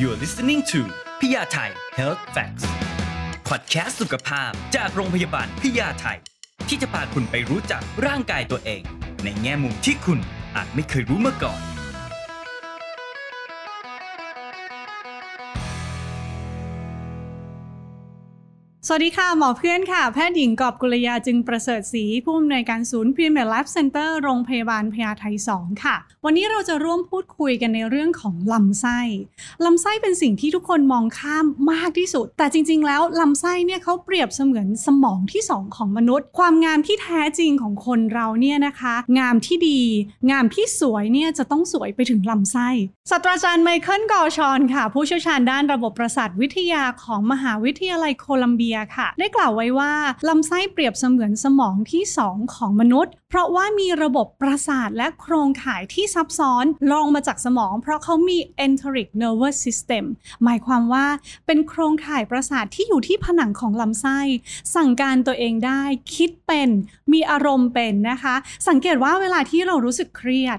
You're listening to พยาไทย Health Facts Podcast สุขภาพจากโรงพยาบาลพยาไทย ที่จะพาคุณไปรู้จักร่างกายตัวเอง ในแง่มุมที่คุณอาจไม่เคยรู้มาก่อน สวัสดีค่ะ หมอเพื่อนค่ะ แพทย์หญิงกอบกุลยาจึงประเสริฐศรีผู้อำนวยการศูนย์พรีเมียร์ไลฟ์เซ็นเตอร์โรงพยาบาลพญาไท2ค่ะ วันนี้เราจะร่วมพูดคุยกันในเรื่องของลำไส้ ลำไส้เป็นสิ่งที่ทุกคนมองข้ามมากที่สุด แต่จริง ๆ แล้วลำไส้เนี่ยเขาเปรียบเสมือนสมองที่ 2 ของมนุษย์ ความงามที่แท้จริงของคนเราเนี่ยนะคะ งามที่ดี งามที่สวยเนี่ยจะต้องสวยไปถึงลำไส้ศาสตราจารย์ไมเคิลกอชอนค่ะ ผู้เชี่ยวชาญด้านระบบประสาทวิทยาของมหาวิทยาลัยโคลัมเบียค่ะ ได้กล่าวไว้ว่าลำไส้เปรียบเสมือนสมองที่ 2 ของมนุษย์ เพราะว่ามีระบบประสาทและโครงข่ายที่ซับซ้อนรองมาจากสมอง เพราะเขามี enteric nervous system หมายความว่าเป็นโครงข่ายประสาทที่อยู่ที่ผนังของลำไส้ สั่งการตัวเองได้คิดเป็น มีอารมณ์เป็นนะคะ สังเกตว่าเวลาที่เรารู้สึกเครียด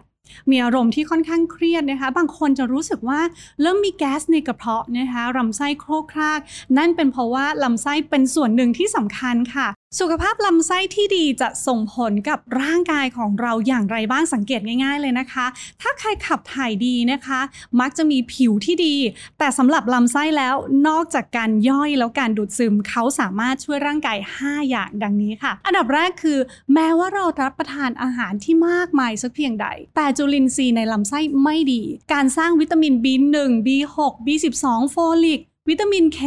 มีอารมณ์ที่ค่อนข้างเครียดนะคะ บางคนจะรู้สึกว่าเริ่มมีแก๊สในกระเพาะนะคะลำไส้โครกคราก นั่นเป็นเพราะว่าลำไส้เป็นส่วนหนึ่งที่สำคัญค่ะ สุขภาพลำไส้ที่ดีจะส่งผลกับร่างกายของเราอย่างไรบ้างสังเกตง่าย ๆ เลยนะคะ ถ้าใครขับถ่ายดีนะคะ มักจะมีผิวที่ดี แต่สำหรับลำไส้แล้วนอกจากการย่อยแล้วการดูดซึมเขาสามารถช่วยร่างกาย 5 อย่างดังนี้ค่ะ อันดับแรกคือ แม้ว่าเรารับประทานอาหารที่มากมายสักเพียงใด แต่จุลินทรีย์ในลำไส้ไม่ดี การสร้างวิตามิน B1 B6 B12 โฟลิก วิตามินเค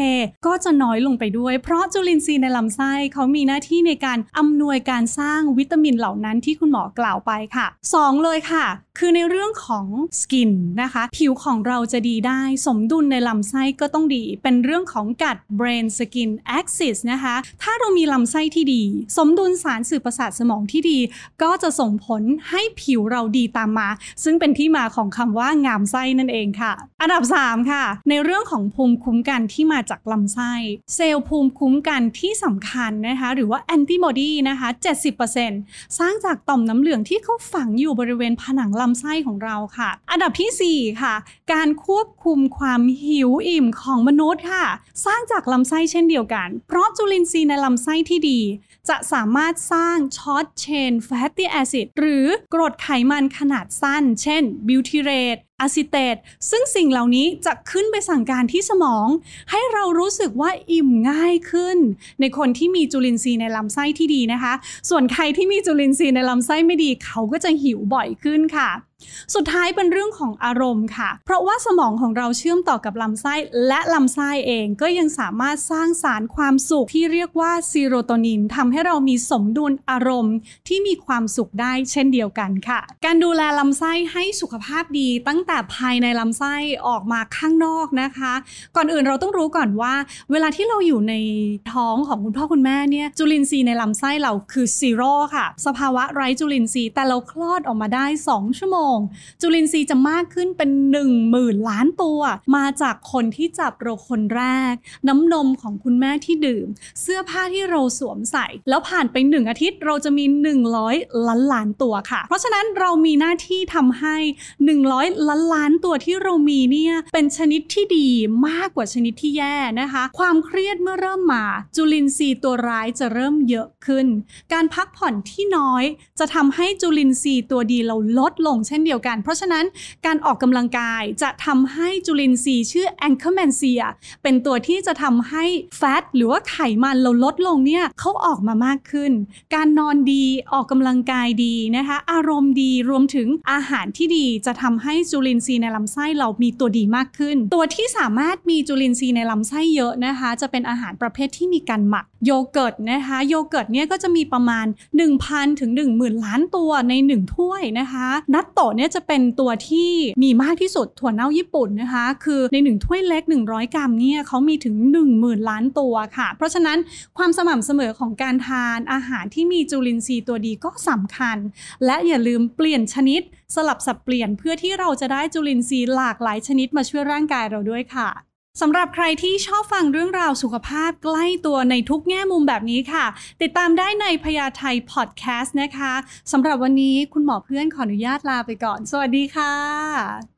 ก็จะน้อยลงไปด้วย เพราะจุลินทรีย์ในลำไส้เขามีหน้าที่ในการอำนวยการสร้างวิตามินเหล่านั้นที่คุณหมอกล่าวไปค่ะ 2 เลยค่ะ คือในเรื่องของ skin นะคะผิวของเราจะดีได้ สมดุลในลำไส้ก็ต้องดี เป็นเรื่องของกัด brain skin axis นะคะถ้าเรามีลำไส้ที่ดี สมดุลสารสื่อประสาทสมองที่ดี ก็จะส่งผลให้ผิวเราดีตามมา ซึ่งเป็นที่มาของคำว่างามไส้นั่นเองค่ะ อันดับ 3 ค่ะ ในเรื่องของภูมิคุ้มกันที่มาจากลำไส้ เซลล์ภูมิคุ้มกันที่สำคัญนะคะหรือว่าแอนติบอดีนะคะ 70%สร้างจากต่อมน้ำเหลืองที่เขาฝังอยู่บริเวณผนังลำไส้ของเราค่ะ อันดับทีสี่ 4 ค่ะ การควบคุมความหิวอิ่มของมนุษย์ค่ะ สร้างจากลำไส้เช่นเดียวกัน เพราะจุลินทรีย์ในลำไส้ที่ดี จะสามารถสร้าง short chain fatty acid หรือกรดไขมันขนาดสั้น เช่น butyrate acetate ซึ่งสิ่งเหล่านี้จะขึ้นไปสั่งการที่สมอง ให้เรารู้สึกว่าอิ่มง่ายขึ้น ในคนที่มีจุลินทรีย์ในลำไส้ที่ดีนะคะ ส่วนใครที่มีจุลินทรีย์ในลำไส้ไม่ดีเขาก็จะหิวบ่อยขึ้นค่ะสุดท้ายเป็นเรื่องของอารมณ์ค่ะ เพราะว่าสมองของเราเชื่อมต่อกับลำไส้และลำไส้เองก็ยังสามารถสร้างสารความสุขที่เรียกว่าซีโรโทนินทำให้เรามีสมดุลอารมณ์ ที่มีความสุขได้เช่นเดียวกันค่ะ การดูแลลำไส้ให้สุขภาพดี ตั้งแต่ภายในลำไส้ออกมาข้างนอกนะคะ ก่อนอื่นเราต้องรู้ก่อนว่า เวลาที่เราอยู่ในท้องของคุณพ่อคุณแม่เนี่ยจุลินทรีย์ในลำไส้เราคือซีโร่ค่ะ สภาวะไร้จุลินทรีย์แต่เราคลอดออกมาได้ 2 ชั่วโมงจุลินทรีย์จะมากขึ้นเป็น 1 0,000 ล้านตัว มาจากคนที่จับเราคนแรก น้ำนมของคุณแม่ที่ดื่ม เสื้อผ้าที่เราสวมใส่ แล้วผ่านไป 1 อาทิตย์เราจะมี 100 ล้านล้านตัวค่ะ เพราะฉะนั้นเรามีหน้าที่ทำให้ 100 ล้านล้านตัวที่เรามีเนี่ยเป็นชนิดที่ดีมากกว่าชนิดที่แย่นะคะ ความเครียดเมื่อเริ่มมา จุลินทรีย์ตัวร้ายจะเริ่มเยอะขึ้น การพักผ่อนที่น้อยจะทำให้จุลินทรีย์ตัวดีเราลดลงเช่นเดียวกัน เพราะฉะนั้นการออกกำลังกายจะทำให้จุลินทรีย์ชื่อ Akkermansiaเป็นตัวที่จะทำให้แฟตหรือว่าไขมันเราลดลงเนี่ยเขาออกมามากขึ้น การนอนดีออกกำลังกายดีนะคะอารมณ์ดีรวมถึงอาหารที่ดีจะทำให้จุลินทรีย์ในลำไส้เรามีตัวดีมากขึ้น ตัวที่สามารถมีจุลินทรีย์ในลำไส้เยอะนะคะ จะเป็นอาหารประเภทที่มีการหมักโยเกิร์ตนะคะโยเกิร์ตเนี่ยก็จะมีประมาณ 1,000 ถึง 10,000 ล้านตัวใน 1 ถ้วยนะคะ นัตโตะเนี่ยจะเป็นตัวที่มีมากที่สุดถั่วเน่าญี่ปุ่นนะคะ คือใน 1 ถ้วยเล็ก 100 กรัมเนี่ยเขามีถึง 10,000 ล้านตัวค่ะ เพราะฉะนั้นความสม่ำเสมอของการทานอาหารที่มีจุลินทรีย์ตัวดีก็สำคัญ และอย่าลืมเปลี่ยนชนิดสลับสับเปลี่ยนเพื่อที่เราจะได้จุลินทรีย์หลากหลายชนิดมาช่วยร่างกายเราด้วยค่ะ สำหรับใครที่ชอบฟังเรื่องราวสุขภาพใกล้ตัวในทุกแง่มุมแบบนี้ค่ะ ติดตามได้ในพยาไทยพอดแคสต์นะคะสำหรับวันนี้คุณหมอเพื่อนขออนุญาตลาไปก่อน สวัสดีค่ะ